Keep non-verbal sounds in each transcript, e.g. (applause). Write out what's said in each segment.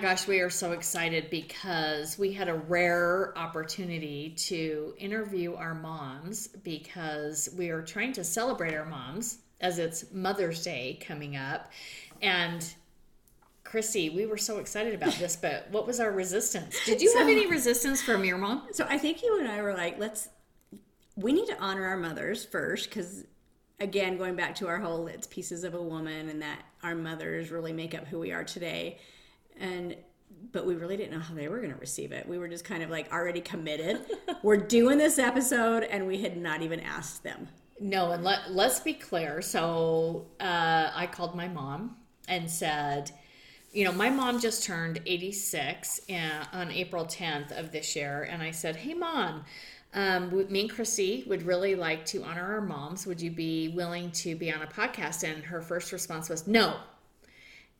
gosh, we are so excited because we had a rare opportunity to interview our moms because we are trying to celebrate our moms as it's Mother's Day coming up. And Christy, we were so excited about this, but what was our resistance? Did you So- have any resistance from your mom? So I think you and I were like, let's, we need to honor our mothers first because, again, going back to our whole it's pieces of a woman and that our mothers really make up who we are today. And, but we really didn't know how they were going to receive it. We were just kind of like already committed. (laughs) we're doing this episode and we had not even asked them. No, and let, let's be clear. So uh, I called my mom and said, you know, my mom just turned 86 on April 10th of this year. And I said, hey, mom, um, me and Chrissy would really like to honor our moms. Would you be willing to be on a podcast? And her first response was, no.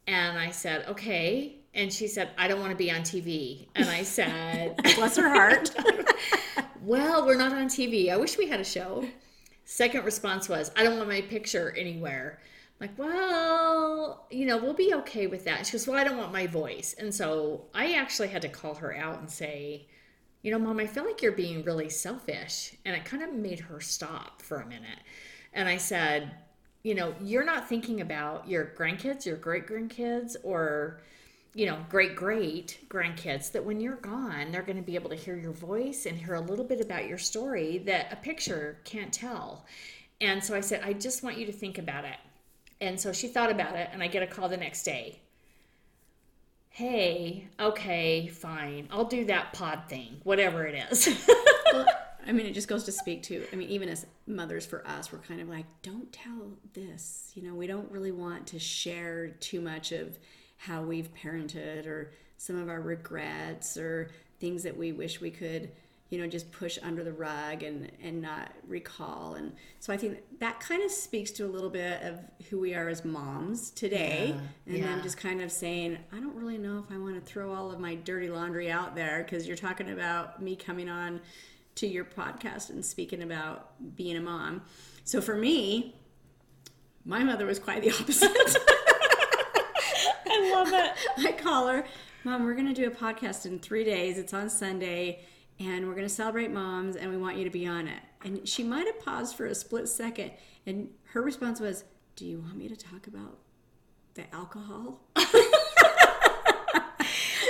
And I said, okay. And she said, I don't want to be on TV. And I said, (laughs) Bless her heart. (laughs) well, we're not on TV. I wish we had a show. Second response was, I don't want my picture anywhere. I'm like, well, you know, we'll be okay with that. She goes, well, I don't want my voice. And so I actually had to call her out and say, you know, mom, I feel like you're being really selfish. And it kind of made her stop for a minute. And I said, you know, you're not thinking about your grandkids, your great grandkids, or, you know, great great grandkids that when you're gone, they're going to be able to hear your voice and hear a little bit about your story that a picture can't tell. And so I said, I just want you to think about it. And so she thought about it, and I get a call the next day. Hey, okay, fine. I'll do that pod thing, whatever it is. (laughs) well, I mean, it just goes to speak to, I mean, even as mothers for us, we're kind of like, don't tell this. You know, we don't really want to share too much of how we've parented or some of our regrets or things that we wish we could, you know, just push under the rug and, and not recall. And so I think that kind of speaks to a little bit of who we are as moms today. Yeah, and then yeah. just kind of saying, I don't really know if I want to throw all of my dirty laundry out there because you're talking about me coming on to your podcast and speaking about being a mom. So for me, my mother was quite the (laughs) opposite. I love it. (laughs) I call her, Mom, we're going to do a podcast in three days. It's on Sunday, and we're going to celebrate moms, and we want you to be on it. And she might have paused for a split second, and her response was, Do you want me to talk about the alcohol?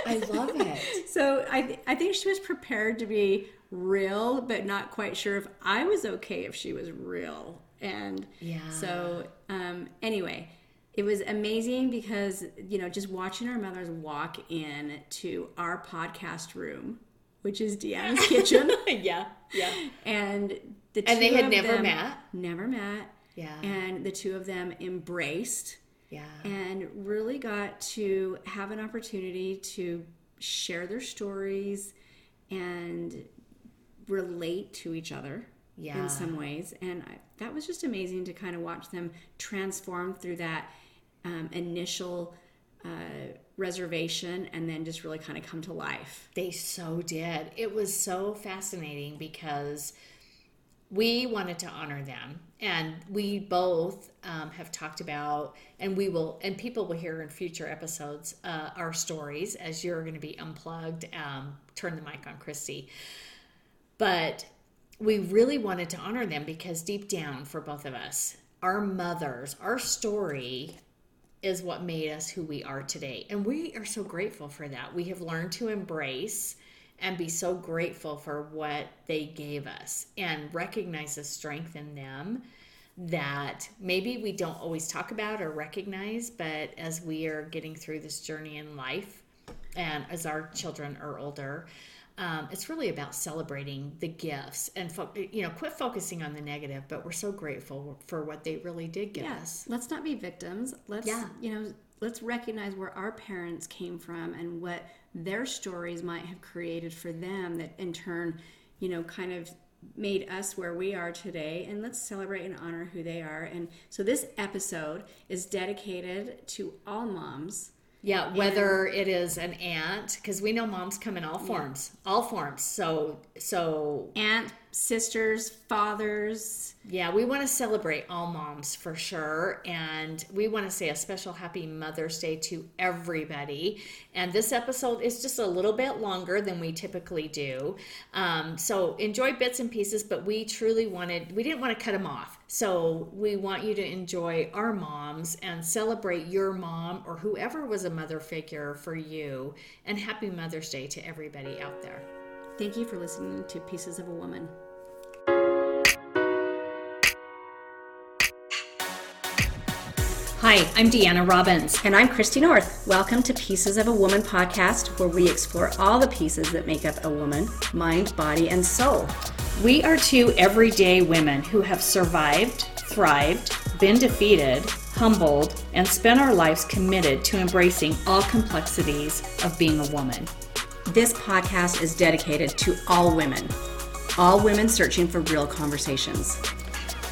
I love it. (laughs) So I, th- I think she was prepared to be real, but not quite sure if I was okay if she was real. And Yeah. so um, anyway, it was amazing because you know just watching our mothers walk in to our podcast room, which is Deanna's (laughs) kitchen, yeah, yeah. and the And they had never met? never met, Yeah. and the two of them embraced Yeah. and really got to have an opportunity to share their stories and relate to each other Yeah. in some ways. And I, that was just amazing to kind of watch them transform through that um, initial uh, reservation and then just really kind of come to life. They so did. It was so fascinating because we wanted to honor them. And we both um, have talked about, and we will, and people will hear in future episodes, uh, our stories as you're going to be unplugged. Um, turn the mic on, Christy. But we really wanted to honor them because deep down for both of us, our mothers, our story is what made us who we are today. And we are so grateful for that. We have learned to embrace and be so grateful for what they gave us and recognize the strength in them that maybe we don't always talk about or recognize, but as we are getting through this journey in life and as our children are older, um, it's really about celebrating the gifts and fo- you know quit focusing on the negative but we're so grateful for what they really did give us Yes. Let's not be victims. Let's Yeah. you know, let's recognize where our parents came from and what their stories might have created for them that in turn, you know, kind of made us where we are today and let's celebrate and honor who they are. And so this episode is dedicated to all moms. Yeah, whether it is an aunt, because we know moms come in all forms, all forms. So, so Aunt, sisters, fathers. Yeah, we want to celebrate all moms for sure. And we want to say a special happy Mother's Day to everybody. And this episode is just a little bit longer than we typically do. Um, so enjoy bits and pieces, but we truly wanted, we didn't want to cut them off. So we want you to enjoy our moms and celebrate your mom or whoever was a mother figure for you. And happy Mother's Day to everybody out there. Thank you for listening to Pieces of a Woman. Hi, I'm Deanna Robbins. And I'm Christy North. Welcome to Pieces of a Woman podcast, where we explore all the pieces that make up a woman mind, body, and soul. We are two everyday women who have survived, thrived, been defeated, humbled, and spent our lives committed to embracing all complexities of being a woman. This podcast is dedicated to all women, all women searching for real conversations.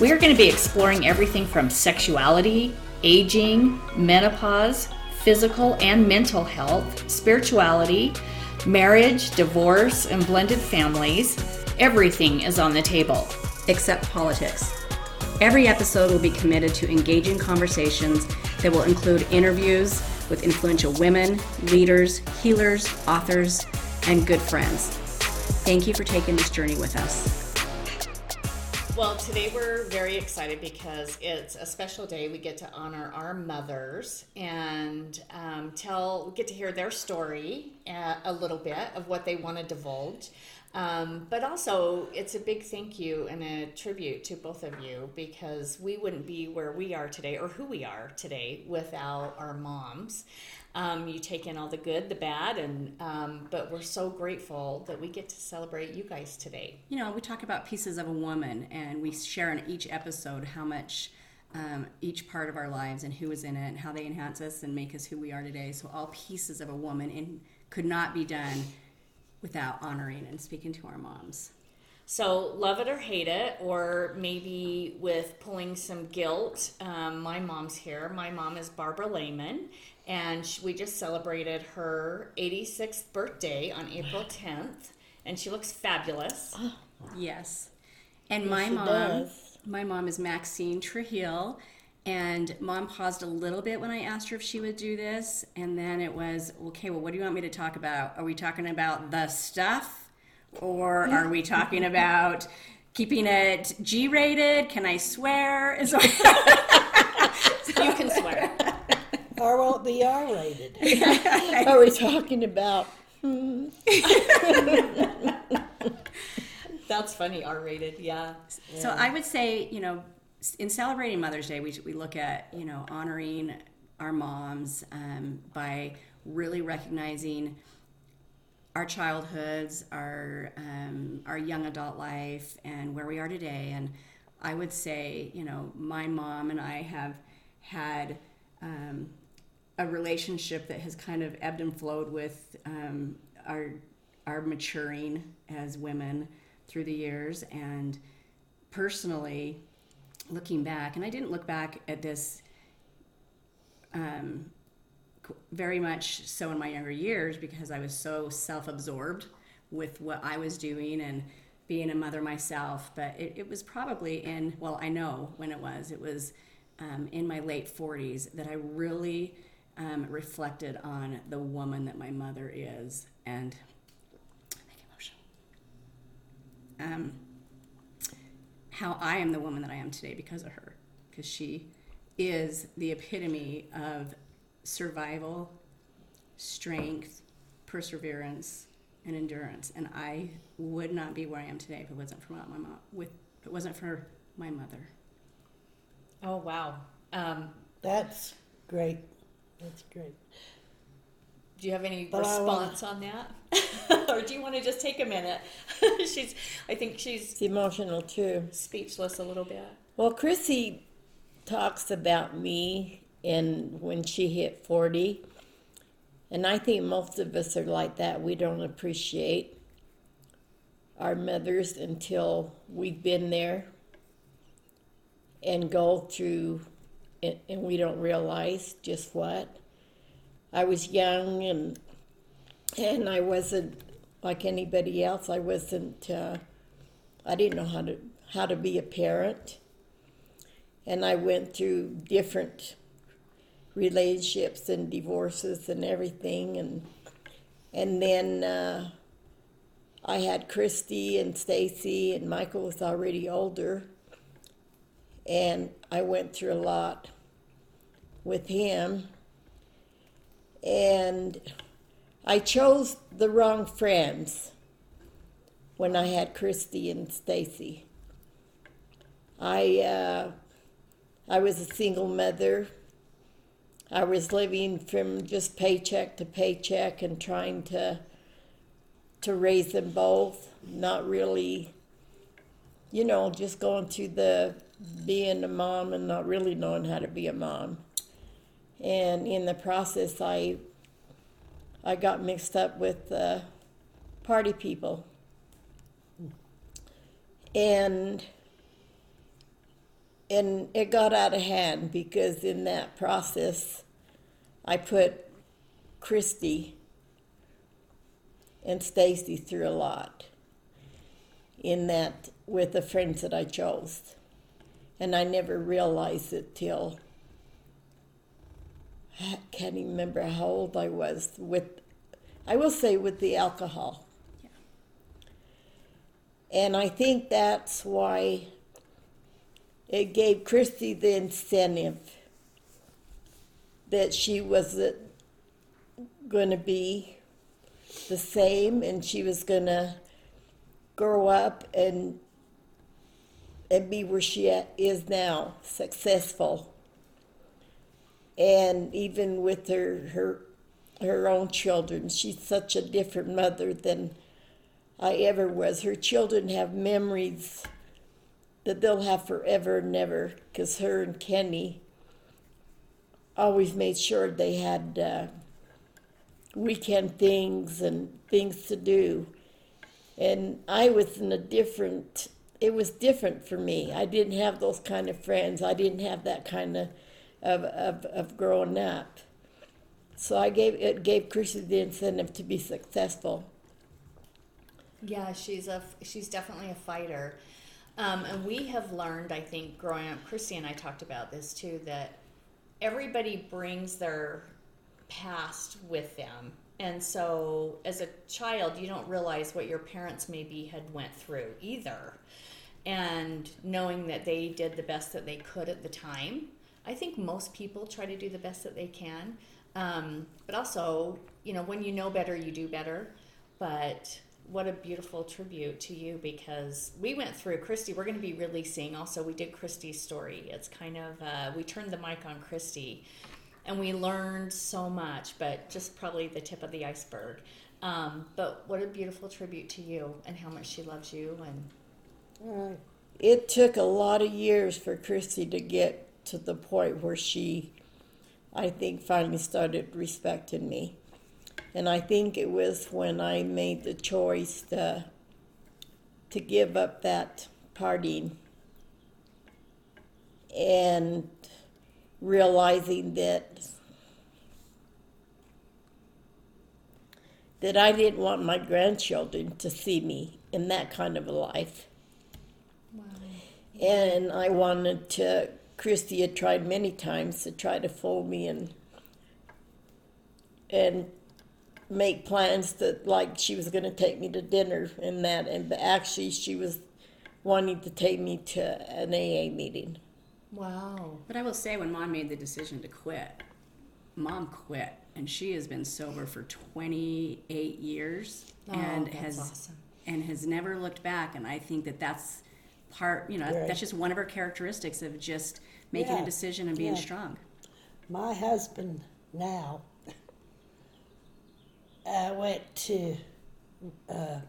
We are going to be exploring everything from sexuality, aging, menopause, physical and mental health, spirituality, marriage, divorce, and blended families. Everything is on the table. Except politics. Every episode will be committed to engaging conversations that will include interviews with influential women, leaders, healers, authors, and good friends. Thank you for taking this journey with us. Well, today we're very excited because it's a special day. We get to honor our mothers and um, tell, get to hear their story uh, a little bit of what they want to divulge. Um, but also, it's a big thank you and a tribute to both of you because we wouldn't be where we are today or who we are today without our moms. Um, you take in all the good, the bad, and um, but we're so grateful that we get to celebrate you guys today. You know, we talk about pieces of a woman, and we share in each episode how much um, each part of our lives and who is in it, and how they enhance us and make us who we are today. So all pieces of a woman and could not be done without honoring and speaking to our moms. So, love it or hate it, or maybe with pulling some guilt. Um, my mom's here. My mom is Barbara Lehman, and she, we just celebrated her 86th birthday on April 10th, and she looks fabulous. Yes. And Yes, my mom, does. my mom is Maxine Trujillo. And mom paused a little bit when I asked her if she would do this. And then it was, okay, well, what do you want me to talk about? Are we talking about the stuff? Or are we talking (laughs) about keeping it G rated? Can I swear? And (laughs) so You can swear. (laughs) Or will it be R rated? Are we talking about? That's funny, R rated, yeah. So I would say, you know, in celebrating Mother's Day, we, we look at, you know, honoring our moms um, by really recognizing our childhoods, our um, our young adult life, and where we are today. And I would say, you know, my mom and I have had um, a relationship that has kind of ebbed and flowed with um, our our maturing as women through the years. And personally, looking back, and I didn't look back at this um, very much so in my younger years because I was so self absorbed with what I was doing and being a mother myself. But it, it was probably in, well, I know when it was, it was um, in my late 40s that I really um, reflected on the woman that my mother is and I get emotional. Um, how I am the woman that I am today because of her, because she is the epitome of survival, strength, perseverance, and endurance. And I would not be where I am today if it wasn't for my mom. With if it wasn't for my mother. Oh, wow. Um, That's great. That's great. Do you have any But response on that? (laughs) or do you want to just take a minute? (laughs) she's, I think she's It's emotional too. speechless a little bit. Well, Chrissy talks about me and when she hit 40. And I think most of us are like that. We don't appreciate our mothers until we've been there and go through and we don't realize just what. I was young and and I wasn't like anybody else. I wasn't uh, I didn't know how to how to be a parent, and I went through different relationships and divorces and everything, and and then uh, I had Christy and Stacy, and Michael was already older, and I went through a lot with him, and I chose the wrong friends when I had Christy and Stacy. I uh, I was a single mother. I was living from just paycheck to paycheck and trying to to raise them both. Not really, you know, just going through the being a mom and not really knowing how to be a mom. And in the process, I I got mixed up with uh, party people. And and it got out of hand because in that process I put Christy and Stacy through a lot in that with the friends that I chose. And I never realized it till I can't even remember how old I was with I will say with the alcohol. And I think that's why it gave Christy the incentive that she wasn't going to be the same and she was going to grow up and and be where she is now, successful. And even with her her her own children, she's such a different mother than I ever was. Her children have memories that they'll have forever and never because her and Kenny always made sure they had uh, weekend things and things to do. And I was in a different, it was different for me. I didn't have those kind of friends. I didn't have that kind of, of, of, of growing up. So I gave, it gave Chrissy the incentive to be successful. Yeah, she's a she's definitely a fighter, um, and we have learned. I think growing up, Christy and I talked about this too. That everybody brings their past with them, and so as a child, you don't realize what your parents maybe had went through either, and knowing that they did the best that they could at the time. I think most people try to do the best that they can, um, but also, you know, when you know better, you do better. But what a beautiful tribute to you because we went through Christy. We're going to be releasing also. We did Christy's story. It's kind of uh, we turned the mic on Christy, and we learned so much. But just probably the tip of the iceberg. Um, but what a beautiful tribute to you and how much she loves you and. It took a lot of years for Christy to get to the point where she, I think, finally started respecting me. And I think it was when I made the choice to, to give up that partying and realizing that that I didn't want my grandchildren to see me in that kind of a life. Wow. And I wanted to Christy had tried many times to try to fool me and and make plans that like she was going to take me to dinner and that and but actually she was wanting to take me to an AA meeting. Wow. But I will say, when mom made the decision to quit, mom quit, and she has been sober for 28 years, Oh, and has awesome. and has never looked back. And I think that that's part, you know, Right. that's just one of her characteristics of just making Yeah. a decision and being Yeah. strong. My husband now uh, went to, uh,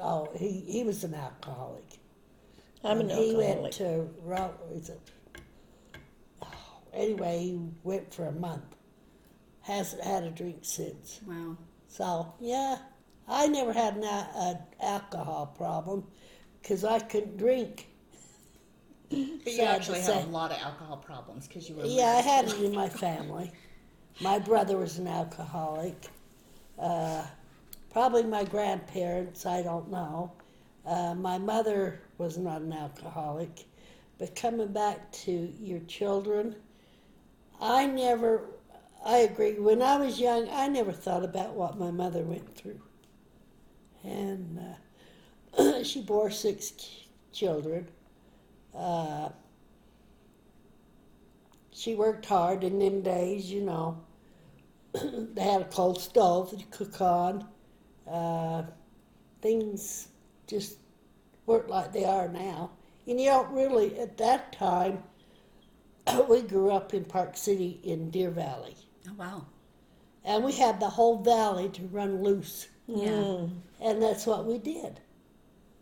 oh, he, he was an alcoholic. I'm an And he alcoholic. went to, Ro- is it, oh, anyway, he went for a month. Hasn't had a drink since. Wow. So, yeah, I never had an, a- an alcohol problem because I couldn't drink. But you Sad to actually say. had a lot of alcohol problems because you were. Yeah, I married. had it in my family. My brother was an alcoholic. Uh, probably my grandparents, I don't know. Uh, my mother was not an alcoholic, but coming back to your children, I never, I agree. When I was young, I never thought about what my mother went through. And uh, (clears throat) she bore six children. Uh, she worked hard in them days, you know. (clears throat) they had a coal stove to cook on. Uh, things just weren't like they are now. And you don't really, at that time, (clears throat) we grew up in Park City in Deer Valley. Oh wow. And we had the whole valley to run loose. Yeah. And that's what we did.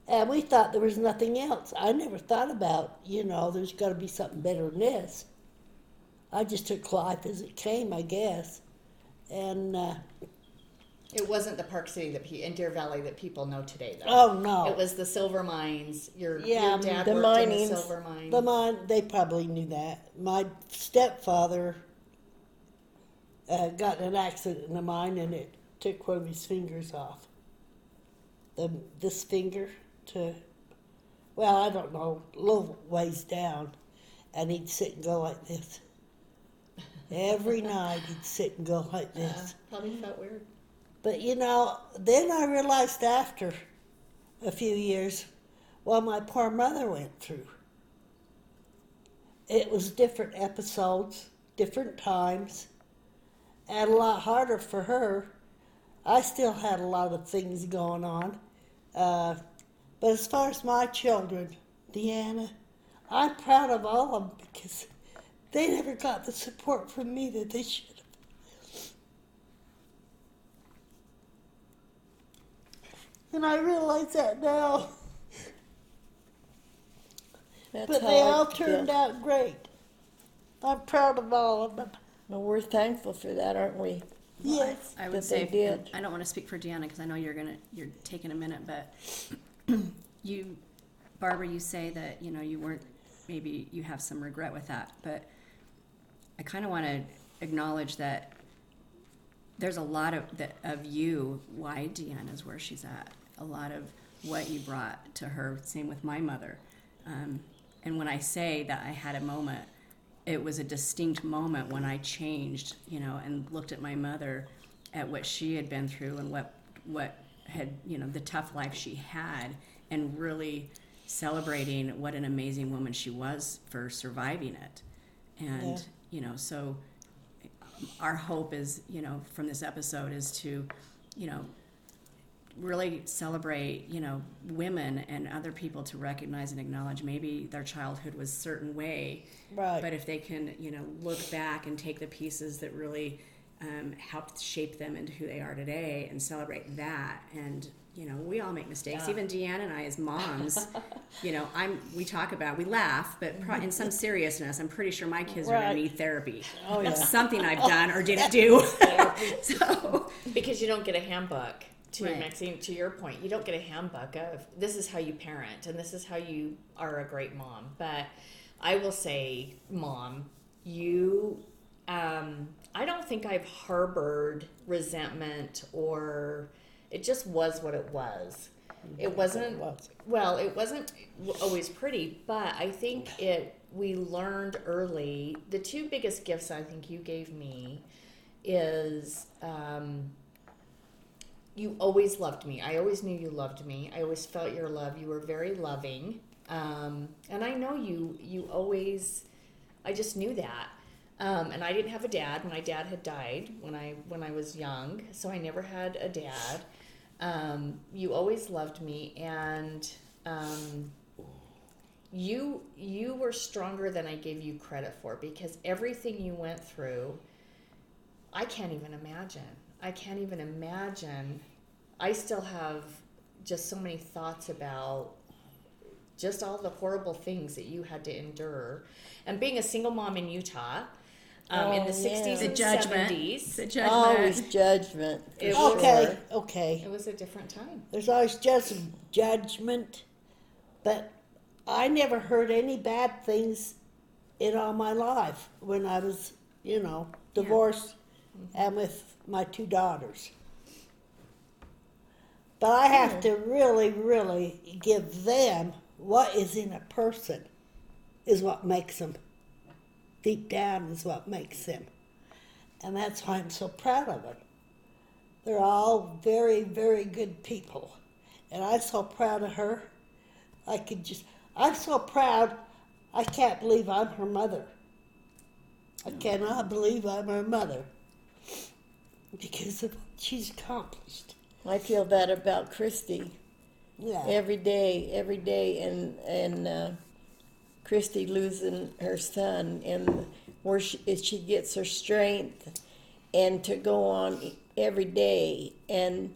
And we thought there was nothing else. I never thought about, you know, there's got to be something better than this. I just took life as it came, I guess. And, uh, It wasn't the Park City that in Deer Valley that people know today, though. oh no. It was the silver mines. Your, Yeah, your dad the worked in the silver mine. The mine, they probably knew that. My stepfather uh, got in an accident in the mine and it took one of his fingers off. The, this finger to, well, I don't know, a little ways down. And he'd sit and go like this. Every night he'd sit and go like Uh, this. probably felt weird. But you know, then I realized after a few years what my poor mother went through. It was different episodes, different times, and a lot harder for her. I still had a lot of things going on. Uh, but as far as my children, Deanna, I'm proud of all of them because they never got the support from me that they should have. And I realize that now. That's But they I all feel. turned out great. I'm proud of all of them. Well, we're thankful for that, aren't we? Yes. I would say they did. I don't want to speak for Deanna because I know you're gonna you're taking a minute, but you, Barbara, you say that you know you weren't maybe you have some regret with that, but I kind of want to acknowledge that there's a lot of of you why Deanna's where she's at. A lot of what you brought to her. Same with my mother. Um, and when I say that I had a moment, it was a distinct moment when I changed, you know, and looked at my mother, at what she had been through and what what had, you know, the tough life she had, and really celebrating what an amazing woman she was for surviving it. And Yeah. you know, so our hope is, you know, from this episode is to, you know, really celebrate, you know, women and other people to recognize and acknowledge maybe their childhood was a certain way, Right. but if they can, you know, look back and take the pieces that really um, helped shape them into who they are today and celebrate that. And you know, we all make mistakes. Even Deanne and I, as moms, (laughs) you know, I'm we talk about we laugh, but pro- in some (laughs) seriousness, I'm pretty sure my kids are going to need therapy. Oh, yeah. something I've (laughs) done or didn't do. so because you don't get a handbook to Right. Maxine to your point you don't get a handbook of this is how you parent and this is how you are a great mom but i will say mom you um, i don't think i've harbored resentment or it just was what it was it wasn't well it wasn't always pretty but i think it we learned early the two biggest gifts i think you gave me is um, you always loved me. I always knew you loved me. I always felt your love. You were very loving, um, and I know you. You always. I just knew that. Um, and I didn't have a dad. My dad had died when I when I was young, so I never had a dad. Um, you always loved me, and um, you you were stronger than I gave you credit for because everything you went through, I can't even imagine. I can't even imagine. I still have just so many thoughts about just all the horrible things that you had to endure. And being a single mom in Utah um, in the Oh, yeah. 60s the and judgment, 70s, the judgment. Always judgment. for It sure. Okay, okay. it was a different time. There's always just judgment, but I never heard any bad things in all my life when I was, you know, divorced and with my two daughters. But I have to really, really give them what is in a person is what makes them. Deep down is what makes them. And that's why I'm so proud of them. They're all very, very good people. And I'm so proud of her. I could just, I'm so proud, I can't believe I'm her mother. I cannot believe I'm her mother because of what she's accomplished. I feel that about Christy Yeah. every day, every day, and and uh, Christy losing her son, and where she, she gets her strength, and to go on every day, and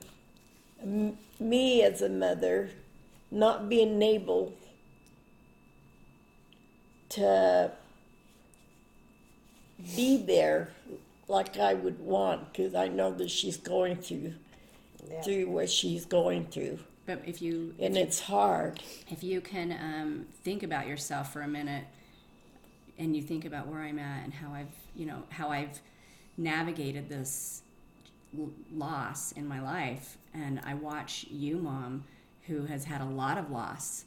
m- me as a mother, not being able to be there like I would want, because I know that she's going through Yeah. through what she's going through, But if you and it's hard. if you can um, think about yourself for a minute and you think about where i'm at and how i've you know how i've navigated this loss in my life and i watch you mom who has had a lot of loss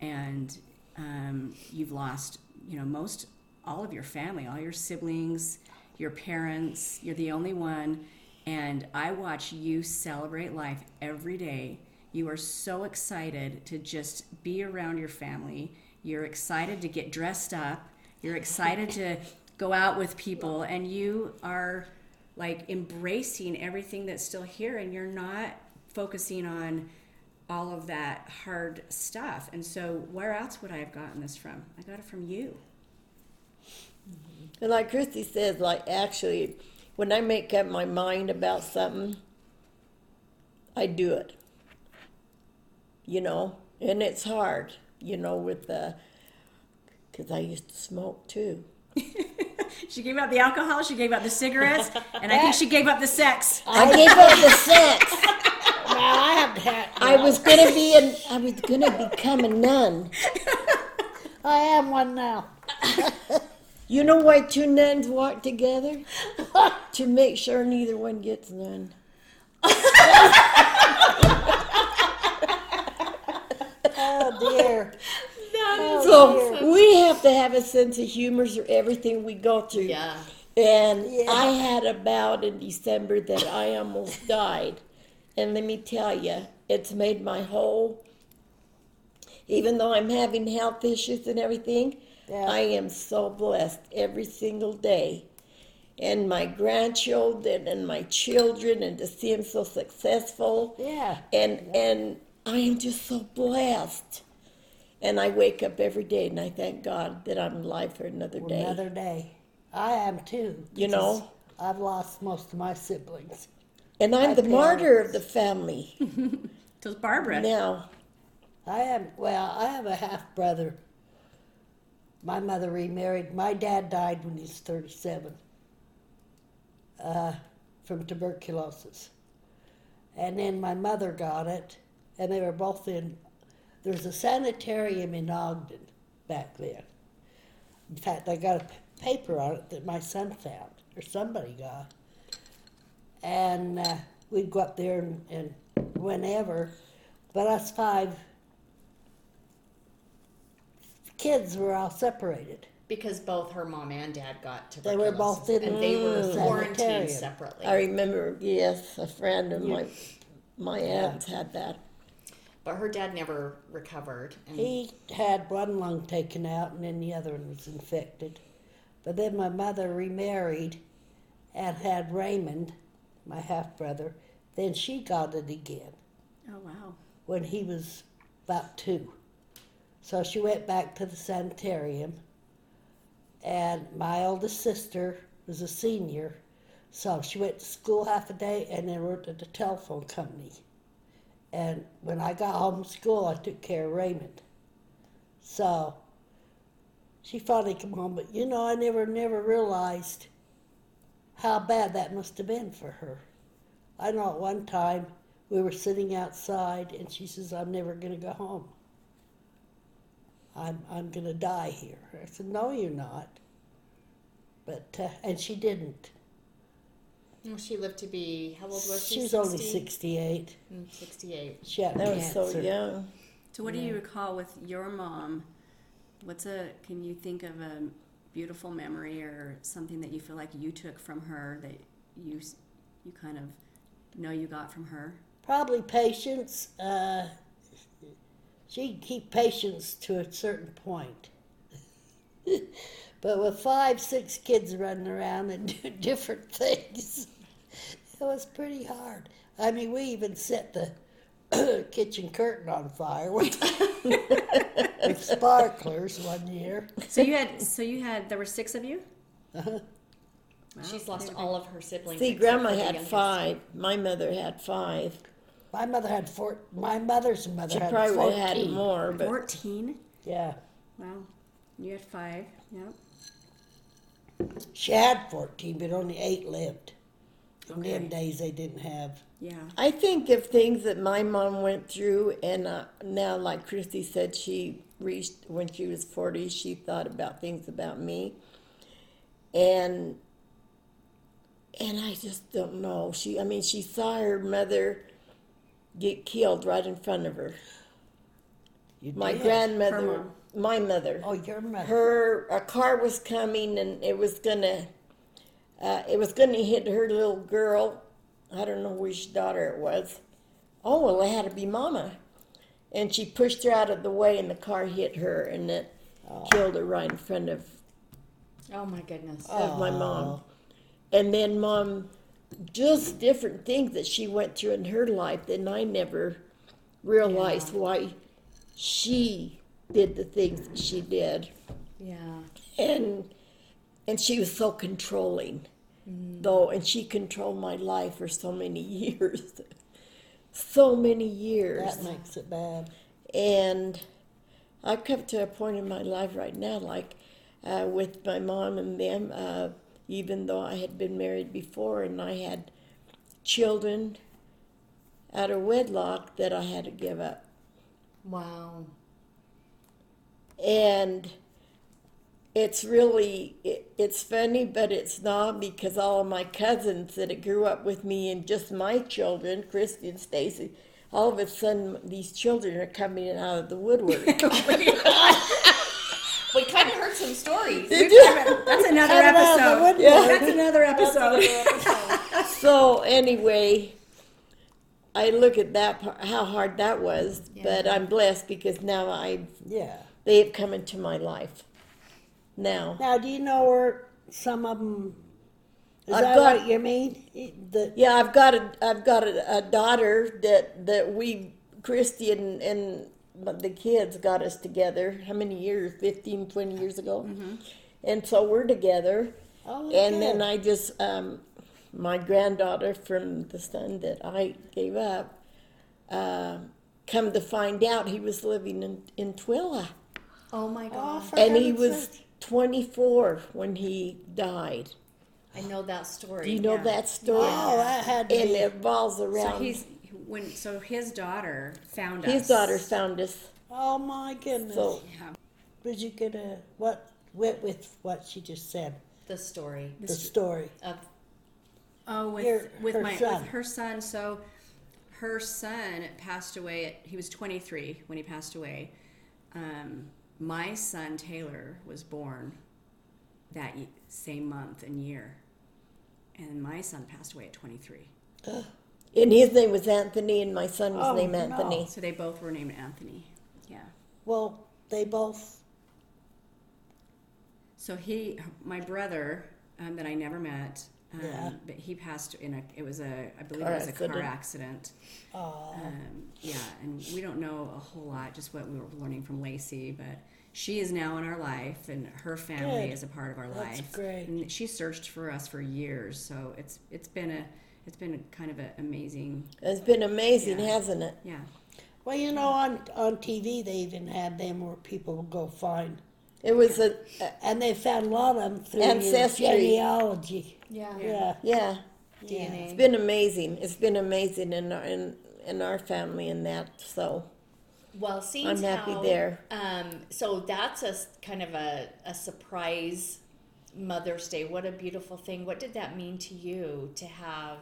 and um, you've lost you know most all of your family all your siblings your parents you're the only one and i watch you celebrate life every day you are so excited to just be around your family you're excited to get dressed up you're excited to (laughs) go out with people and you are like embracing everything that's still here and you're not focusing on all of that hard stuff. And so where else would I have gotten this from? I got it from you. And like Christy says, like actually, when I make up my mind about something, I do it. You know, and it's hard, you know, with the, because I used to smoke too. (laughs) She gave up the alcohol, she gave up the cigarettes, and I think she gave up the sex. I gave up the sex. Now I have had. I was gonna be an, I was gonna become a nun. I am one now. You know why two nuns walk together? to make sure neither one gets none. (laughs) (laughs) Oh dear. So we have to have a sense of humor through everything we go through. Yeah. And Yeah. I had a bout in December that I almost (laughs) died. And let me tell you, it's made my whole, even though I'm having health issues and everything, Yeah. I am so blessed every single day. And my grandchildren and my children, and to see them so successful. Yeah. And, and I am just so blessed. And I wake up every day and I thank God that I'm alive for another day. Another day. I am too. You know? I've lost most of my siblings. And I'm My the martyr of the family (laughs) it's Barbara. now. I am well. I have a half brother. My mother remarried. My dad died when he was thirty-seven uh, from tuberculosis, and then my mother got it, and they were both in. There was a sanitarium in Ogden back then. In fact, I got a paper on it that my son found, or somebody got. And uh, we'd go up there and, and whenever, but us five kids were all separated. Because both her mom and dad got to They were both tuberculosis, in and they were the quarantined sanitarium. separately. I remember, yes, a friend of my my aunt's had that. But her dad never recovered. And He had one lung taken out, and then the other one was infected. But then my mother remarried and had Raymond, my half brother. Then she got it again Oh wow. when he was about two. So she went back to the sanitarium, and my oldest sister was a senior, so she went to school half a day and then worked at the telephone company. And when I got home from school, I took care of Raymond. So she finally came home, but you know, I never, never realized how bad that must have been for her. I know at one time we were sitting outside and she says, I'm never going to go home. I'm, I'm going to die here. I said, No, you're not. But, uh, and she didn't. Well, she lived to be how old was she? She's only 68. Mm, 68. She had That was so cancer. young. So, what do you recall with your mom? What's a? Can you think of a beautiful memory or something that you feel like you took from her that you you kind of know you got from her? Probably patience. Uh, she could keep patience to a certain point. (laughs) but with five, six kids running around and (laughs) doing different things, (laughs) it was pretty hard. I mean, we even set the (clears throat) kitchen curtain on fire with, (laughs) with sparklers one year. So you had. So you had. There were six of you. Uh-huh. Wow. She's lost all of her siblings. See, Grandma had five. My mother had five. My mother had four. My mother's mother She had probably fourteen. had more, but Fourteen. Yeah, Wow. You had five. Yep. She had fourteen, but only eight lived. In Okay. them days, they didn't have. Yeah. I think of things that my mom went through, and uh, now, like Christy said, she reached when she was 40, she thought about things about me. And and I just don't know. She I mean, she saw her mother get killed right in front of her. You My did. grandmother, Her mom. My mother. Oh, your mother. her a car was coming and it was gonna uh, it was gonna hit her little girl. I don't know which daughter it was. Oh well it had to be mama. And she pushed her out of the way and the car hit her and it killed her right in front of, Oh my goodness. of my mom. And then mom just different things that she went through in her life and i never realized why she did the things that she did Yeah. and and she was so controlling though and she controlled my life for so many (laughs) years so many years That makes it bad. and i've come to a point in my life right now like uh, with my mom and them uh, even though i had been married before and i had children out of wedlock that i had to give up Wow. And it's really it, it's funny but it's not because all of my cousins that grew up with me and just my children christy and stacy all of a sudden these children are coming out of the woodwork We kind of heard some stories. That's another Coming out of the episode. woodwork. That's another episode. so anyway i look at that part, how hard that was but i'm blessed because now i Yeah. They have come into my life now Now, do you know where some of them? Is I've that got- what you mean? The, Yeah, I've got a I've got a, a daughter that that we Christy and and the kids got us together. How many years? 15, 20 years ago. Mm-hmm. And so we're together. oh, And then. I just um, my granddaughter from the son that I gave up. Uh, come to find out, he was living in in Tooele, Oh my Oh, god. for and he heaven's was sake. twenty four when he died. I know that story. Do you know Yeah. that story? Oh, that had to And be. it revolves around. So he's when so his daughter found us. his daughter found us. oh my goodness. So Yeah. Did you get a what? Went with what she just said. the story The story. of Oh, with Your- with her my son. with her son. So her son passed away. At, he was 23 when he passed away. Um, my son Taylor was born that same month and year, and my son passed away at 23. and his name was Anthony, and my son was Oh, named no. Anthony. So they both were named Anthony. Yeah. Well, they both. So he, my brother, um, that I never met, um, Yeah. but he passed in a. It was a, I believe Car it was a car accident. accident. Oh, Um, yeah, and we don't know a whole lot, just what we were learning from Lacey, but she is now in our life, and her family Good. is a part of our That's life. great. And she searched for us for years, so it's it's been a it's been a kind of an amazing, It's been amazing, Yeah. hasn't it? yeah. well, you know, on on TV they even had them where people would go find, It was a, a and they found a lot of them through your Ancestry. genealogy. yeah, Yeah. yeah. DNA. It's been amazing. It's been amazing in our in, in our family and that. So Well, seeing I'm happy how, there. Um, so that's a s- kind of a, a surprise Mother's Day. What a beautiful thing. What did that mean to you to have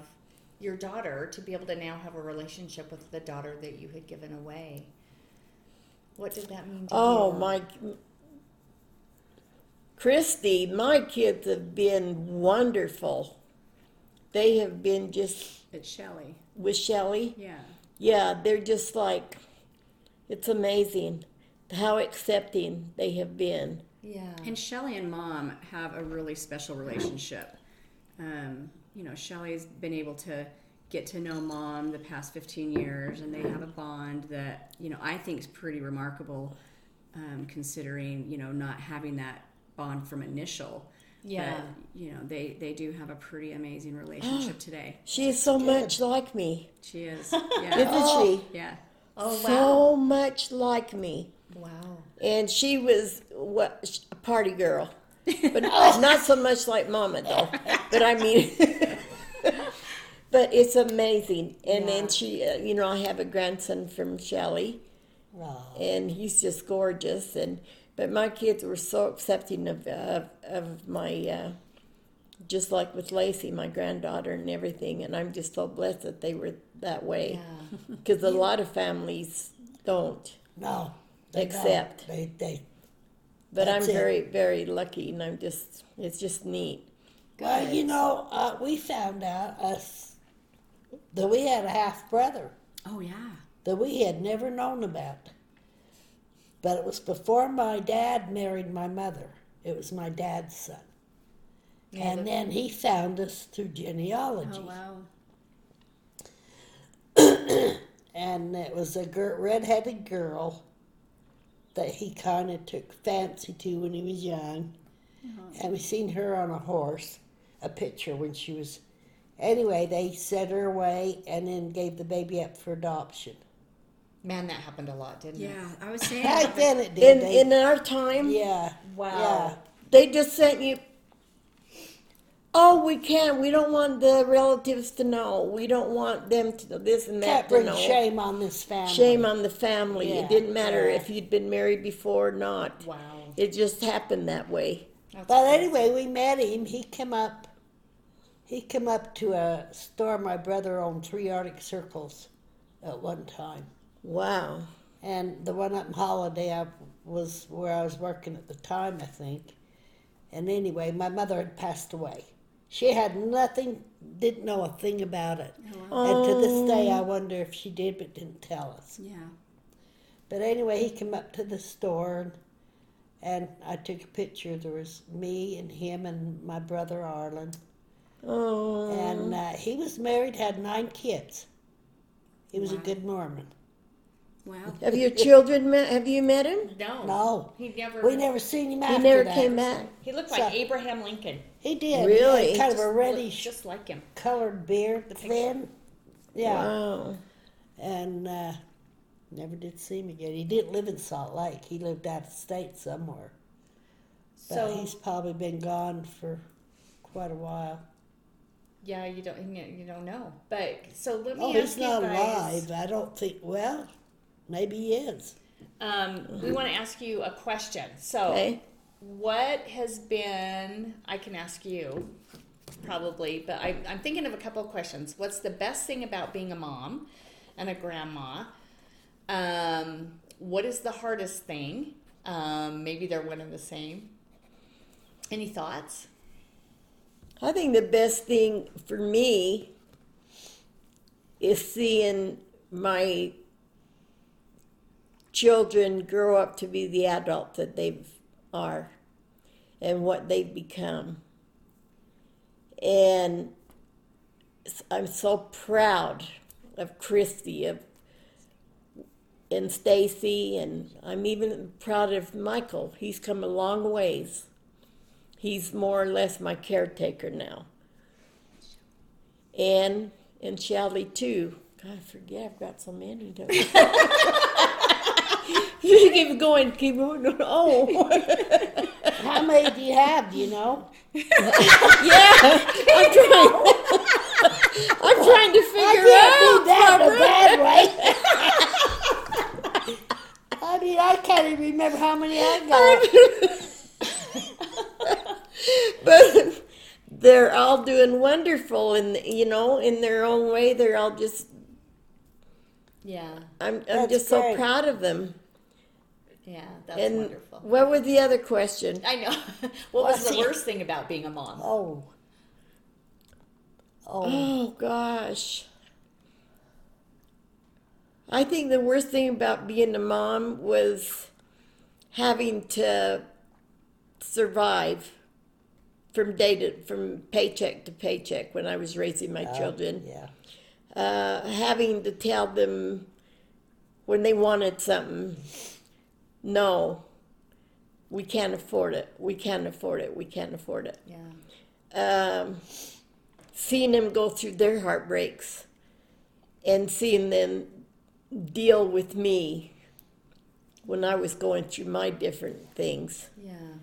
your daughter to be able to now have a relationship with the daughter that you had given away? What did that mean to you? Oh, you? my. Christy, my kids have been wonderful. They have been just It's Shelly. with Shelly. Yeah. Yeah, they're just like, it's amazing how accepting they have been. Yeah. And Shelly and mom have a really special relationship. Um, you know, Shelly's been able to get to know mom the past 15 years, and they have a bond that, you know, I think is pretty remarkable um, considering, you know, not having that bond from initial. Yeah. But, you know, they, they do have a pretty amazing relationship (gasps) today. She is so much like me, She is. (laughs) Yeah. isn't she? yeah. Oh, wow. So much like me. wow. And she was what a party girl, (laughs) but not so much like Mama though. (laughs) But I mean, but it's amazing. And Yeah. then she, uh, you know, I have a grandson from Shelley, Oh, and he's just gorgeous. And but my kids were so accepting of of, of my, uh, just like with Lacey, my granddaughter, and everything. And I'm just so blessed that they were that way, Yeah. (laughs) because a lot of families don't. no. They don't. Accept. They, they, But I'm it. very, very lucky, and I'm just, it's just neat. well, you know, uh, we found out us that we had a half brother Oh, yeah. that we had never known about. But it was before my dad married my mother. It was my dad's son. and then he found us through genealogy. Oh, wow. (clears throat) and it was a red-headed girl that he kind of took fancy to when he was young uh-huh. and we seen her on a horse a picture when she was anyway they sent her away and then gave the baby up for adoption Man, that happened a lot, didn't it? Yeah. I was (laughs) saying. back then it did In, they, in our time, yeah Wow. they just sent you, oh, we can't, we don't want the relatives to know. We don't want them to know this and yeah. that can't to bring know. shame on this family Shame on the family. Yeah, It didn't matter yeah. if you'd been married before or not. Wow. It just happened that way. That's But crazy. anyway, we met him. He came up. He came up to a store my brother owned three Arctic Circles at one time, Wow. and the one up in Holladay I was where I was working at the time, I think. And anyway, my mother had passed away. She had nothing, didn't know a thing about it. Oh, And to this day, I wonder if she did, but didn't tell us. Yeah. But anyway, he came up to the store and, and I took a picture. There was me and him and my brother Arlen. Oh. And uh, he was married, had nine kids. He was a good Mormon. Wow. Have your children met? Have you met him? No. No, He never. we never seen him He after never that. came back. He looked So- like Abraham Lincoln. He did. Really? He had kind of a Looked reddish just like him. colored beard, the thin. Yeah. Wow. And uh, never did see him again. He didn't live in Salt Lake. He lived out of state somewhere. But So he's probably been gone for quite a while. yeah, you don't you don't know. But so let me Oh, ask he's you not guys. alive. I don't think. Well, maybe he is. Um, we want to ask you a question. So, Okay. what has been? I can ask you probably, but I, I'm thinking of a couple of questions. What's the best thing about being a mom and a grandma? Um, what is the hardest thing? Um, maybe they're one and the same. Any thoughts? I think the best thing for me is seeing my children grow up to be the adult that they are and what they've become. And I'm so proud of Christy of and Stacy and I'm even proud of Michael. He's come a long ways. He's more or less my caretaker now. And and Shelly too. God, I forget I've got so many. (laughs) (laughs) You keep going, keep going. (laughs) Oh, How many do you have? Do you know? (laughs) yeah. I'm trying. I'm trying to I figure can't be out. that in a bad way. I mean, I can't even remember how many I got. But they're all doing wonderful, and you know, in their own way, they're all just. Yeah, I'm I'm That's just so proud of them. Yeah, that's and wonderful. what was the other question? I know. (laughs) what was the (laughs) worst thing about being a mom? Oh. Oh. Oh gosh. I think the worst thing about being a mom was having to survive from day to from paycheck to paycheck when I was raising my children. Yeah. Uh, having to tell them when they wanted something, no, we can't afford it. We can't afford it. We can't afford it Yeah. um, seeing them go through their heartbreaks and seeing them deal with me when I was going through my different things Yeah.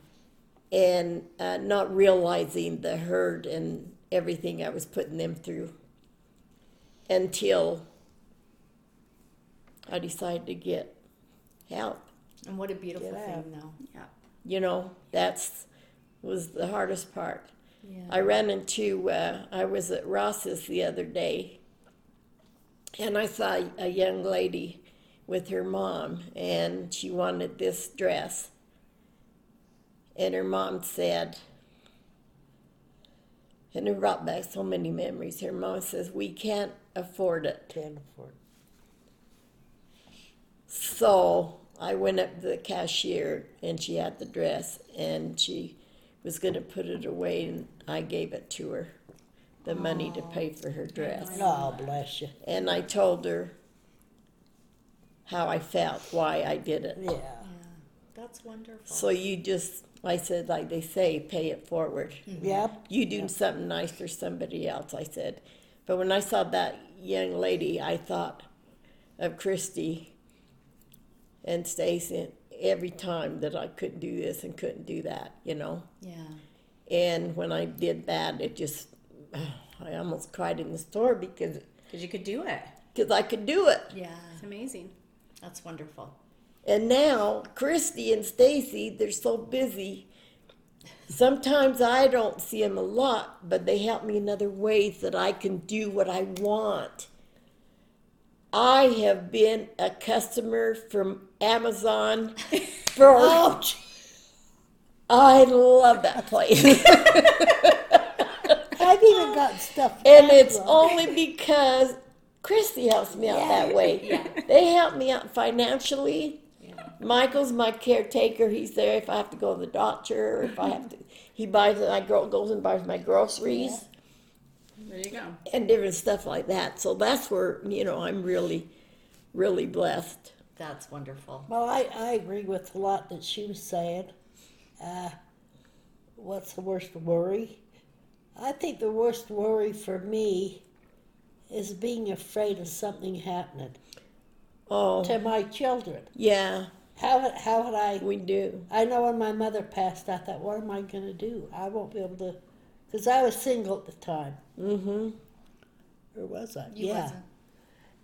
and uh, not realizing the hurt and everything I was putting them through until I decided to get help. And what a beautiful Get thing, though. Yeah. You know, that's was the hardest part. Yeah. I ran into, uh, I was at Ross's the other day, and I saw a young lady with her mom, and she wanted this dress. And her mom said, and it brought back so many memories. Her mom says, We can't afford it. Can't afford. it. So I went up to the cashier and she had the dress and she was going to put it away and I gave it to her, the money to pay for her dress. Oh, bless you. And I told her how I felt, why I did it. Yeah. That's wonderful. So you just, I said, like they say, pay it forward. Mm-hmm. Yep. You do something nice for somebody else, I said. But when I saw that young lady, I thought of Christy and Stacy every time that I couldn't do this and couldn't do that, you know. yeah. And when I did that, it just, (sighs) I almost cried in the store because Because you could do it. cause I could do it. Yeah. It's amazing. That's wonderful. And now Christy and Stacy, they're so busy. Sometimes I don't see them a lot, but they help me in other ways that I can do what I want. I have been a customer from Amazon (laughs) for. Oh, I love that place. (laughs) I've even got stuff. and it's only because Christy helps me out that way. They help me out financially. Michael's my caretaker. He's there if I have to go to the doctor or if I have to. He buys my girl goes and buys my groceries There you go. and different stuff like that. So that's where you know I'm really, really blessed. That's wonderful. Well, I, I agree with a lot that she was saying. Uh, what's the worst worry? I think the worst worry for me is being afraid of something happening Oh to my children. yeah, How how would I? we do. I know when my mother passed, I thought, what am I going to do? I won't be able to, because I was single at the time. Mm-hmm. Or was I? You yeah. wasn't.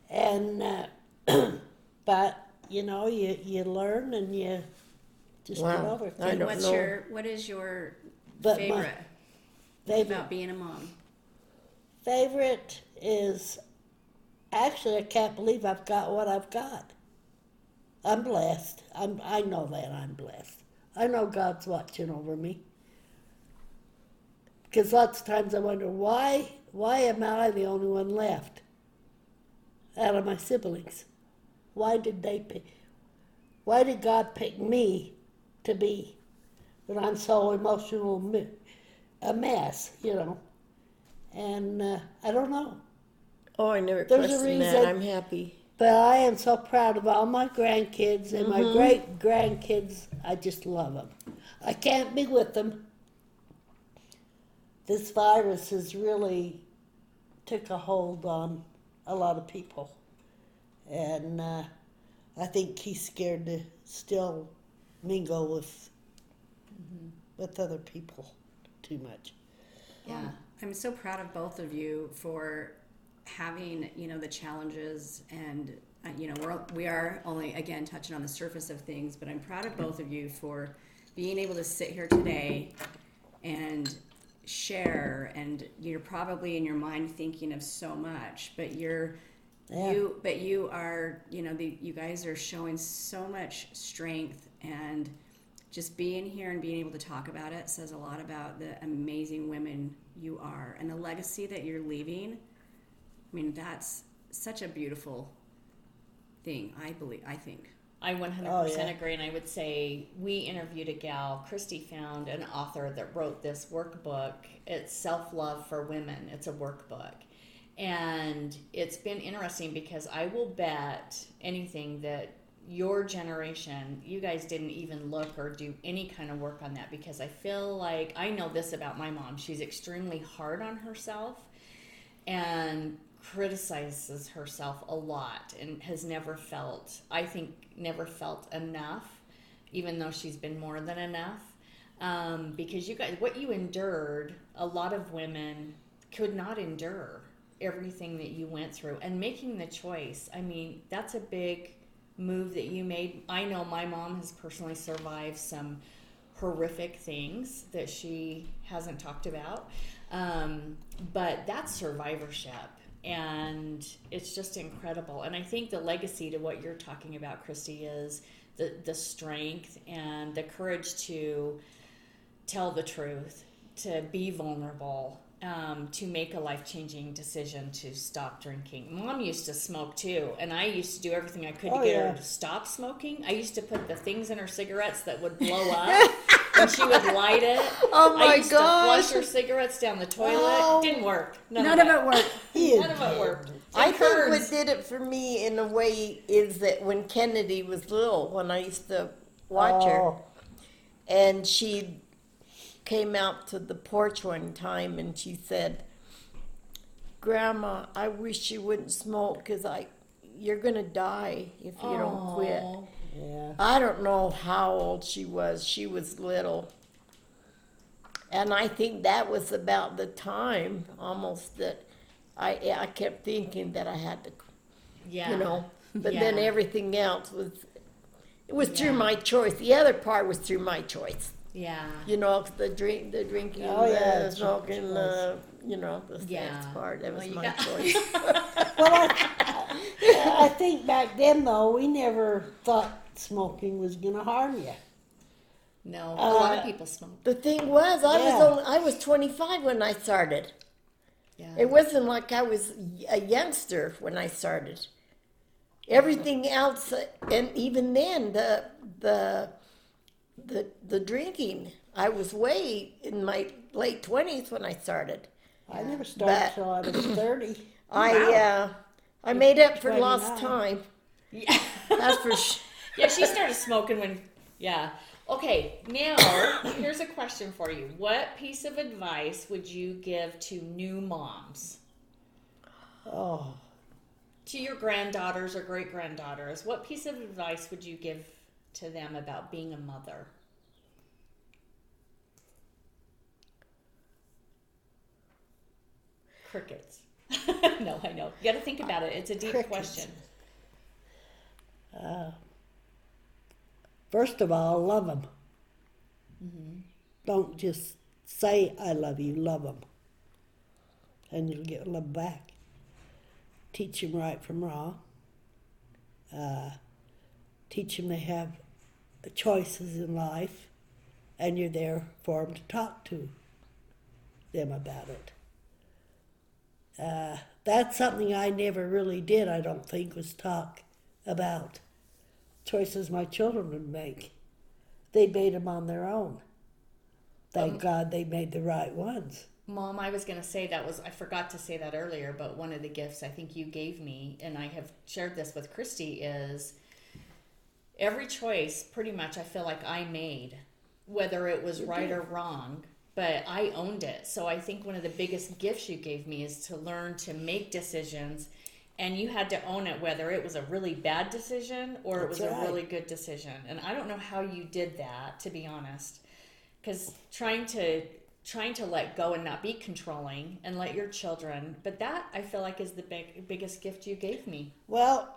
And, uh, (clears throat) but, you know, you, you learn and you just get Wow. over I things. don't What's know. your what is your But favorite favorite, about being a mom? favorite is actually, I can't believe I've got what I've got. I'm blessed. I'm, I know that I'm blessed. I know God's watching over me. Because lots of times I wonder why why am I the only one left out of my siblings? Why did they pick? Why did God pick me to be? But I'm so emotional, a mess, you know. And uh, I don't know. Oh, I never There's a questioned that. reason- I'm happy. But I am so proud of all my grandkids and my Mm-hmm. great grandkids. I just love them. I can't be with them. This virus has really took a hold on a lot of people, and uh, I think he's scared to still mingle with with other people too much. Yeah. I'm so proud of both of you for having, you know, the challenges and uh, you know, we're we are only again touching on the surface of things, but I'm proud of both of you for being able to sit here today and share and you're probably in your mind thinking of so much but you're Yeah. you but you are you know the, you guys are showing so much strength and just being here and being able to talk about it says a lot about the amazing women you are and the legacy that you're leaving i mean that's such a beautiful thing i believe i think I 100% Oh, yeah. agree. And I would say we interviewed a gal, Christy found an author that wrote this workbook. It's Self Love for Women, it's a workbook. And it's been interesting because I will bet anything that your generation, you guys didn't even look or do any kind of work on that because I feel like I know this about my mom. She's extremely hard on herself and criticizes herself a lot and has never felt i think never felt enough even though she's been more than enough um, because you guys what you endured a lot of women could not endure everything that you went through and making the choice i mean that's a big move that you made i know my mom has personally survived some horrific things that she hasn't talked about. Um, but that's survivorship. And it's just incredible. And I think the legacy to what you're talking about, Christy, is the, the strength and the courage to tell the truth, to be vulnerable, um, to make a life changing decision to stop drinking. Mom used to smoke too, and I used to do everything I could Oh, to get yeah. her to stop smoking. I used to put the things in her cigarettes that would (laughs) blow up, and she would light it. Oh my I my used to gosh. flush her cigarettes down the toilet. Oh. Didn't work. None, none of it worked He (laughs) None of it worked. I It think what did it for me in a way is that when Kennedy was little, when I used to watch her, Oh, and she came out to the porch one time and she said, "Grandma, I wish you wouldn't smoke because I, you're gonna die if you don't quit." Aw. yeah. I don't know how old she was. She was little. And I think that was about the time almost that I I kept thinking that I had to, Yeah. you know. But then everything else was it was Yeah. through my choice. The other part was through my choice. Yeah. You know, the drink, the drinking, Oh, yeah, the it's your smoking, the you know, the Yeah. part. That was Well, you my got- choice. (laughs) Well, I, I think back then though we never thought smoking was gonna harm you. No, a lot of Uh, people smoke. the thing was, I Yeah. was only, I was 25 when I started. Yeah. It wasn't like I was a youngster when I started. Everything else, and even then, the the the the drinking, I was way in my late twenties when I started. I never started But- till I was thirty. (clears throat) I uh, I made up for lost 29. time. yeah. (laughs) That's for sure. yeah, she started smoking when. Yeah. Okay, now here's a question for you. What piece of advice would you give to new moms? Oh, To your granddaughters or great granddaughters, what piece of advice would you give to them about being a mother? Crickets. (laughs) no, I know. You got to think about it. It's a deep Crickets. question. first of all, love them. Don't just say I love you. Love them, and you'll get love back. Teach them right from wrong. Uh, teach them they have choices in life, and you're there for them to talk to them about it. Uh, that's something I never really did. I don't think was talk about choices my children would make. They made them on their own. Thank God they made the right ones. Mom, I was going to say that was, I forgot to say that earlier, but one of the gifts I think you gave me, and I have shared this with Christy, is every choice pretty much I feel like I made, whether it was right or wrong, but I owned it. So I think one of the biggest gifts you gave me is to learn to make decisions. And you had to own it, whether it was a really bad decision or it was That's a really good decision. And I don't know how you did that, to be honest because trying to trying to let go and not be controlling and let your children but that i feel like is the big biggest gift you gave me Well,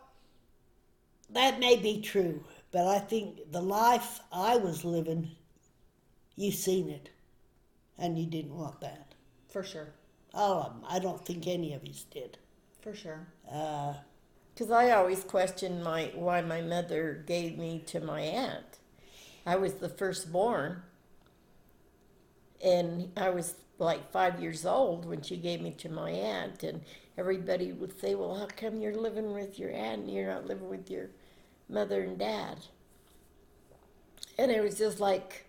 that may be true, but I think the life I was living, you seen it. and you didn't want that. For sure. All of them. I don't think any of us did. For sure. Uh, Because I always questioned my why my mother gave me to my aunt. I was the firstborn, and I was like five years old when she gave me to my aunt, and everybody would say, "Well, how come you're living with your aunt and you're not living with your mother and dad?" And it was just like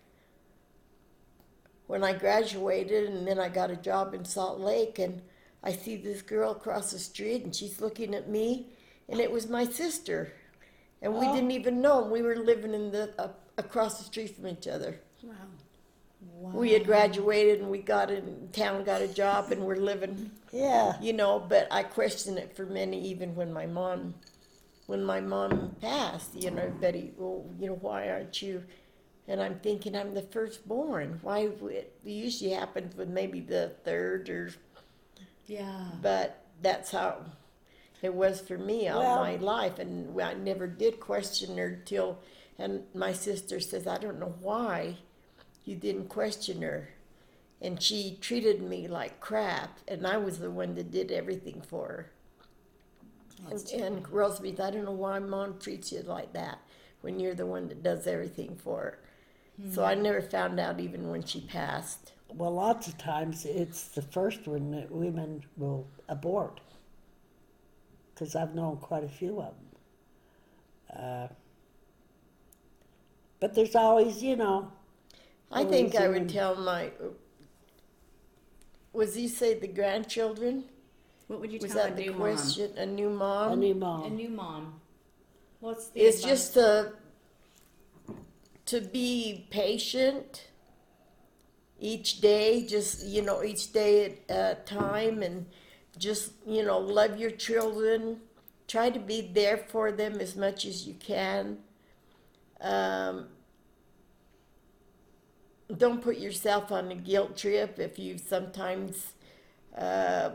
when I graduated, and then I got a job in Salt Lake, and I see this girl across the street, and she's looking at me, and it was my sister, and we Oh. didn't even know. We were living in the uh, across the street from each other. Wow. We had graduated, and we got in town, got a job, and we're living, yeah. you know. But I questioned it for many, even when my mom, when my mom passed. You know, everybody, well, you know, why aren't you? And I'm thinking I'm the firstborn. Why would it usually happens with maybe the third or Yeah. but that's how it was for me all Well- my life and i never did question her till and my sister says i don't know why you didn't question her and she treated me like crap and i was the one that did everything for her and, and I don't know why mom treats you like that when you're the one that does everything for her. So I never found out even when she passed. Well, lots of times it's the first one that women will abort. Because I've known quite a few of them. Uh, but there's always, you know, I think I would tell my. Was he say the grandchildren? What would you Was tell that a the new mom? question? A new mom. a new A mom. new mom. What's the it's advice? just to to be patient each day. Just you know, each day at a time, and just you know, love your children. Try to be there for them as much as you can. Um, don't put yourself on a guilt trip if you sometimes uh,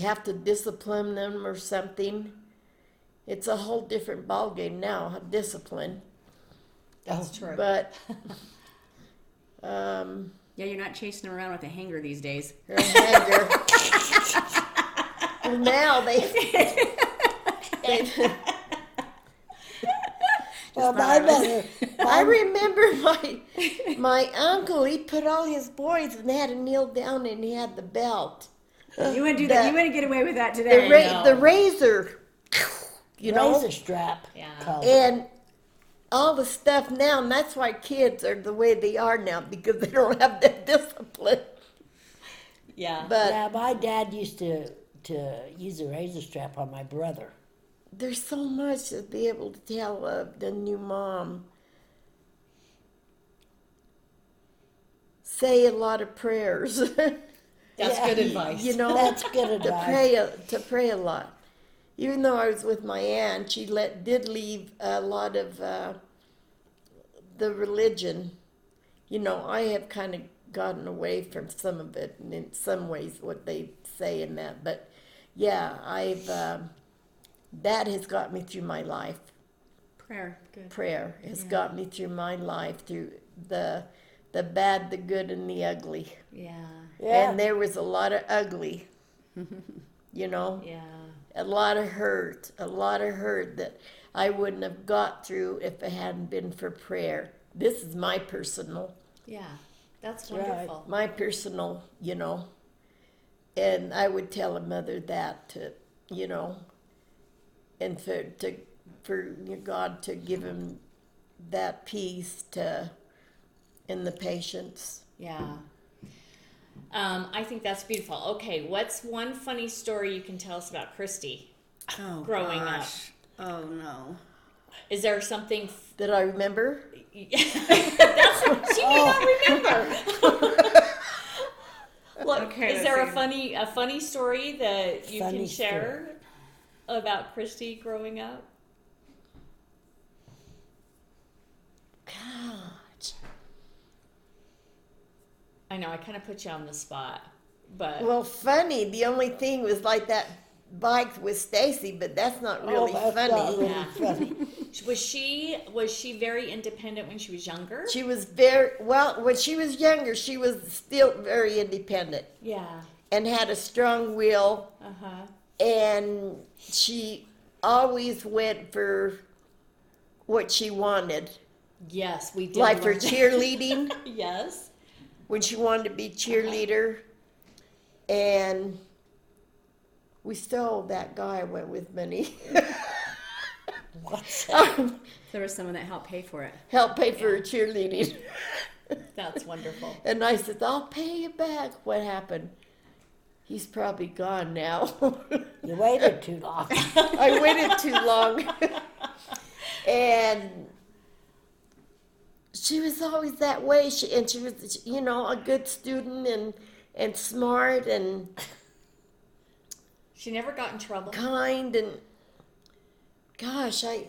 have to discipline them or something. It's a whole different ballgame now, discipline. That's true. But (laughs) um, Yeah, you're not chasing them around with a hanger these days. or a hanger. well, now they. (laughs) they (laughs) Well, my mother, I remember my my uncle. He put all his boys and they had to kneel down, and he had the belt, You wouldn't do that. The- You wouldn't get away with that the today. ra- know. the razor. You know, razor strap. Yeah. called and all the stuff now, and that's why kids are the way they are now because they don't have that discipline. yeah. But yeah, my dad used to to use a razor strap on my brother. there's so much to be able to tell of the new mom. Say a lot of prayers. (laughs) That's Yeah, good advice. you know, That's good to advice. pray a, to pray a lot. Even though I was with my aunt, she let did leave a lot of uh, the religion. You know, I have kind of gotten away from some of it, and in some ways, what they say in that. But yeah, I've um that has got me through my life. Prayer. Good. Prayer has got me through my life through the the bad, the good, and the ugly. yeah. Yeah. And there was a lot of ugly. you know, (laughs) Yeah. a lot of hurt, a lot of hurt that I wouldn't have got through if it hadn't been for prayer. This is my personal, Yeah. That's right. wonderful. my personal, you know. And I would tell a mother that to, you know, and for to for God to give him that peace to and the patience. Yeah. Um, I think that's beautiful. Okay, what's one funny story you can tell us about Christy? Oh, Growing up. gosh. Oh no. Is there something? F- That I remember. (laughs) that's she may not remember. (laughs) Look, Okay, is there a see. funny a funny story that you Funny can share about Christy growing up? God. I know I kind of put you on the spot, but Well, funny. The only thing was like that bike with Stacy, but that's not really oh, that's funny. Not really Yeah. funny. Was she was she very independent when she was younger? She was very well when she was younger. She was still very independent Yeah. and had a strong will, Uh huh. and she always went for what she wanted. Yes, we did. Like for cheerleading, (laughs) yes. When she wanted to be cheerleader, and we stole that guy I went with money. (laughs) What's um, There was someone that helped pay for it. Help pay for her cheerleading. (laughs) That's wonderful. (laughs) And I said, I'll pay you back. What happened? He's probably gone now. You waited too long. I waited too long. and she was always that way. She, and she was, you know, a good student and, and smart and (laughs) She never got in trouble. kind. And gosh, I.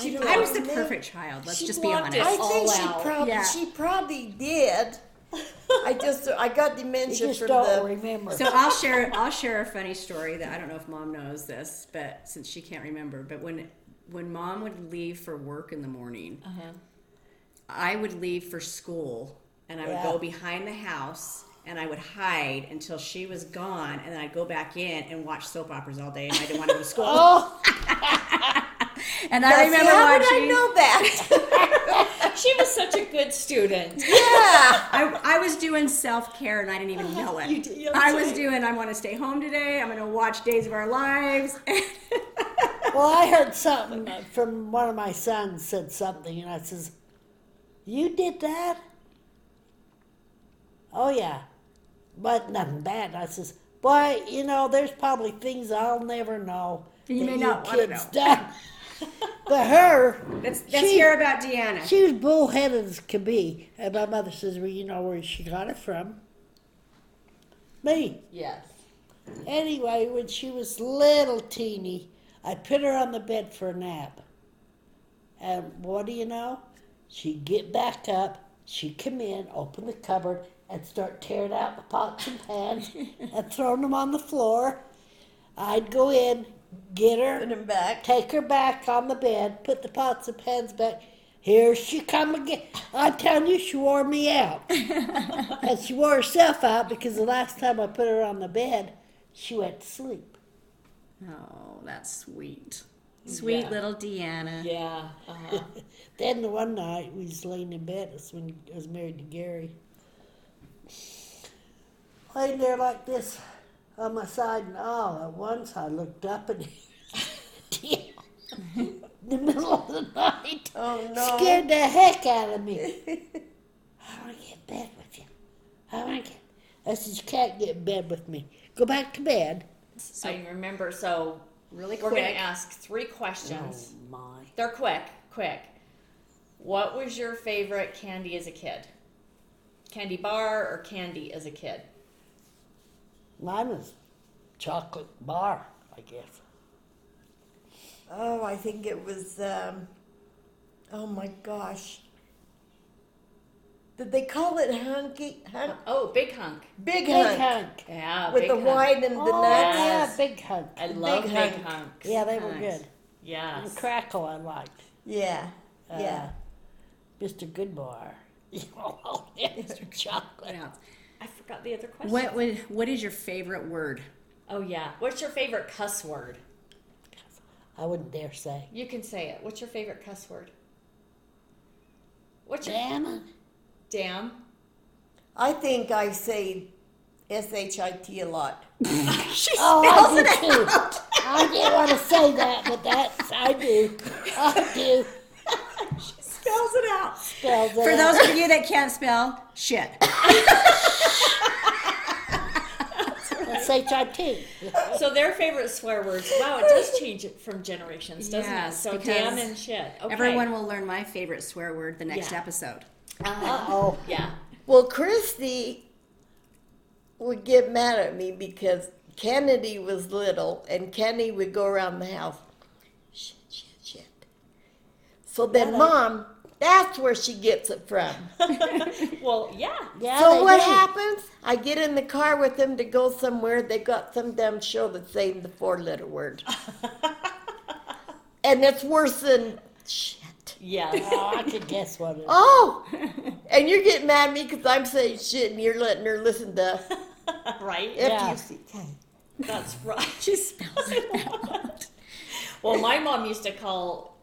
She don't I was the know. perfect child. Let's just be honest. I think all she out. probably Yeah. she probably did. I just I got You dementia just from don't the remember. So I'll share I'll share a funny story that I don't know if mom knows this, but since she can't remember, but when when mom would leave for work in the morning, Uh-huh. I would leave for school and I would Yeah. go behind the house and I would hide until she was gone and then I'd go back in and watch soap operas all day and I didn't want to go to (laughs) school. oh, (laughs) and I remember How did I know that? (laughs) She was such a good student. yeah. I, I was doing self care and I didn't even know it. You did- yeah, I was right. doing I want to stay home today. I'm going to watch Days of Our Lives. well, I heard something from one of my sons said something, and I says, "You did that?" Oh yeah, but nothing bad. I says, "Boy, you know, there's probably things I'll never know." You that may not wanna kids know. done." (laughs) but her, let's let's She- hear about Deanna. she was bullheaded as could be, and my mother says, "Well, you know where she got it from." Me. Yes. Anyway, when she was little teeny, I put her on the bed for a nap. And what do you know? She'd get back up, she'd come in, open the cupboard, and start tearing out the pots and pans (laughs) and throwing them on the floor. I'd go in, get her, Put him back. take her back on the bed, put the pots and pans back. Here she come again. I'm telling you, she wore me out. (laughs) and she wore herself out because the last time I put her on the bed, she went to sleep. Oh, that's sweet. Sweet Yeah. little Deanna. Yeah. Uh-huh. (laughs) Then the one night we was laying in bed, that's when I was married to Gary. Laying there like this on my side, and all at once I looked up and (laughs) in the middle of the night. Oh no. Scared the heck out of me. (laughs) I want to get in bed with you. I want to get. I said, You can't get in bed with me. Go back to bed. So I remember. So Really we're going to ask three questions. Oh, my. They're quick. Quick. What was your favorite candy as a kid? Candy bar or candy as a kid? Mine was chocolate bar, I guess. Oh, I think it was. Um, oh my gosh. Did they call it hunky? Hunk? Oh, big hunk. Big, Big hunk. hunk. Yeah, With big the hunk. white and the oh, nuts. Yes. yeah, big hunk. I love big big, hunk. hunks. Yeah, they were Nice. good. Yeah. And Krackel I liked. Yeah. Uh, Yeah. Mr. Goodbar. (laughs) Oh, Mr. Chocolate. I forgot the other question. What would what is your favorite word? Oh yeah. What's your favorite cuss word? I wouldn't dare say. You can say it. What's your favorite cuss word? What's your Damn it. Damn? I think I say S H I T a lot. (laughs) Oh, I do too. I didn't want to say that, but that's I do. I do. She spells it out. Spells it For out. those of you that can't spell, shit. That's H-I-T. So their favorite swear words. Wow, it does change it from generations, doesn't Yes, it? So damn and shit. Okay. Everyone will learn my favorite swear word the next Yeah. episode. Uh-oh. (laughs) Yeah. Well, Christy would get mad at me because Kennedy was little and Kenny would go around the house. Shit, shit, shit. So then, Mom, that's where she gets it from. (laughs) Well, yeah. Yeah, so what do. happens? I get in the car with them to go somewhere. They got some dumb show that's saying the four-letter word, (laughs) and it's worse than shit. Yes. (laughs) Oh, I could guess what it is. Oh, (laughs) and you're getting mad at me because I'm saying shit and you're letting her listen to (laughs) right? Yeah. That's right. She spells it out. Well, my mom used to call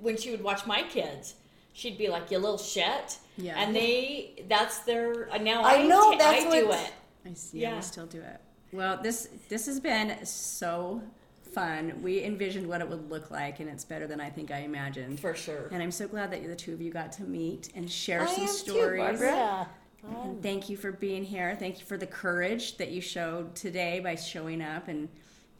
when she would watch my kids. She'd be like, "You little shit," Yeah. and they that's their uh, now I I know, ta- that's I do what- it. I see. Yeah. Yeah. we still do it. Well, this this has been so fun. We envisioned what it would look like, and it's better than I think I imagined. For sure. And I'm so glad that the two of you got to meet and share I some am too, stories. Barbara. Yeah. And thank you for being here. Thank you for the courage that you showed today by showing up and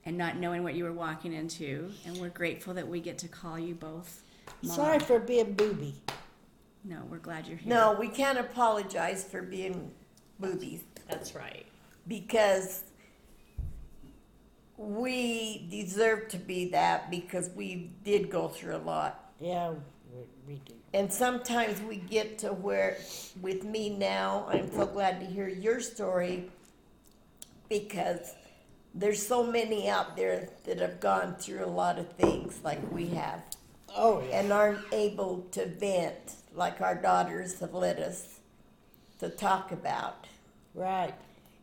and not knowing what you were walking into. And we're grateful that we get to call you both. Mom. Sorry for being booby. No, we're glad you're here. No, we can't apologize for being boobies That's right. because we deserve to be that because we did go through a lot. Yeah, we, we do. And sometimes we get to where, with me now, I'm so glad to hear your story because there's so many out there that have gone through a lot of things like we have Oh, yeah. and aren't able to vent like our daughters have let us to talk about. Right.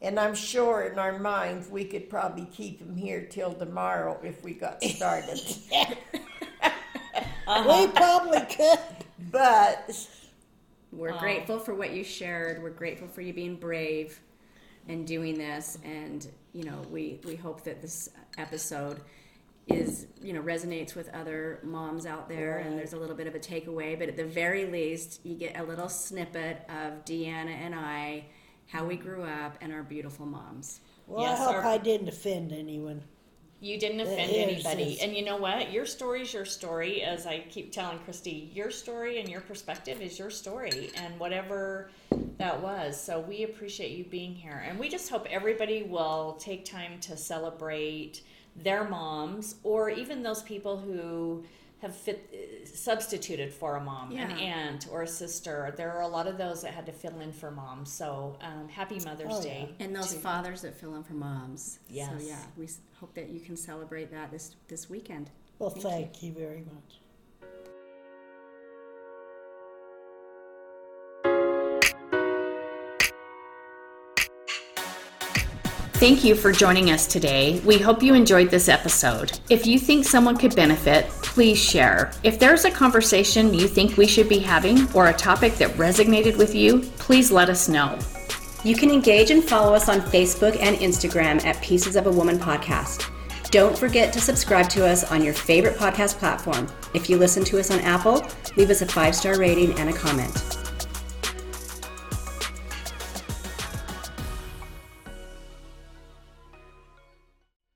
And I'm sure in our minds we could probably keep him here till tomorrow if we got (laughs) started. We uh-huh. probably could. but We're Oh. grateful for what you shared. We're grateful for you being brave and doing this. And, you know, we, we hope that this episode is, you know, resonates with other moms out there and there's a little bit of a takeaway. But at the very least, you get a little snippet of Deanna and I, how we grew up, and our beautiful moms. Well, Yes, I hope our- I didn't offend anyone. You didn't offend is, anybody. is- And you know what? Your story's your story. As I keep telling Christy, your story and your perspective is your story, and whatever that was. So we appreciate you being here. And we just hope everybody will take time to celebrate their moms or even those people who have fit, uh, substituted for a mom, an aunt or a sister. There are a lot of those that had to fill in for moms. So um, happy Mother's Oh, Day. And those to- fathers that fill in for moms. Yes. So, yeah, we hope that you can celebrate that this, this weekend. Well, Thank you. thank you very much. Thank you for joining us today. We hope you enjoyed this episode. If you think someone could benefit, please share. If there's a conversation you think we should be having or a topic that resonated with you, please let us know. You can engage and follow us on Facebook and Instagram at Pieces of a Woman Podcast. Don't forget to subscribe to us on your favorite podcast platform. If you listen to us on Apple, leave us a five star rating and a comment.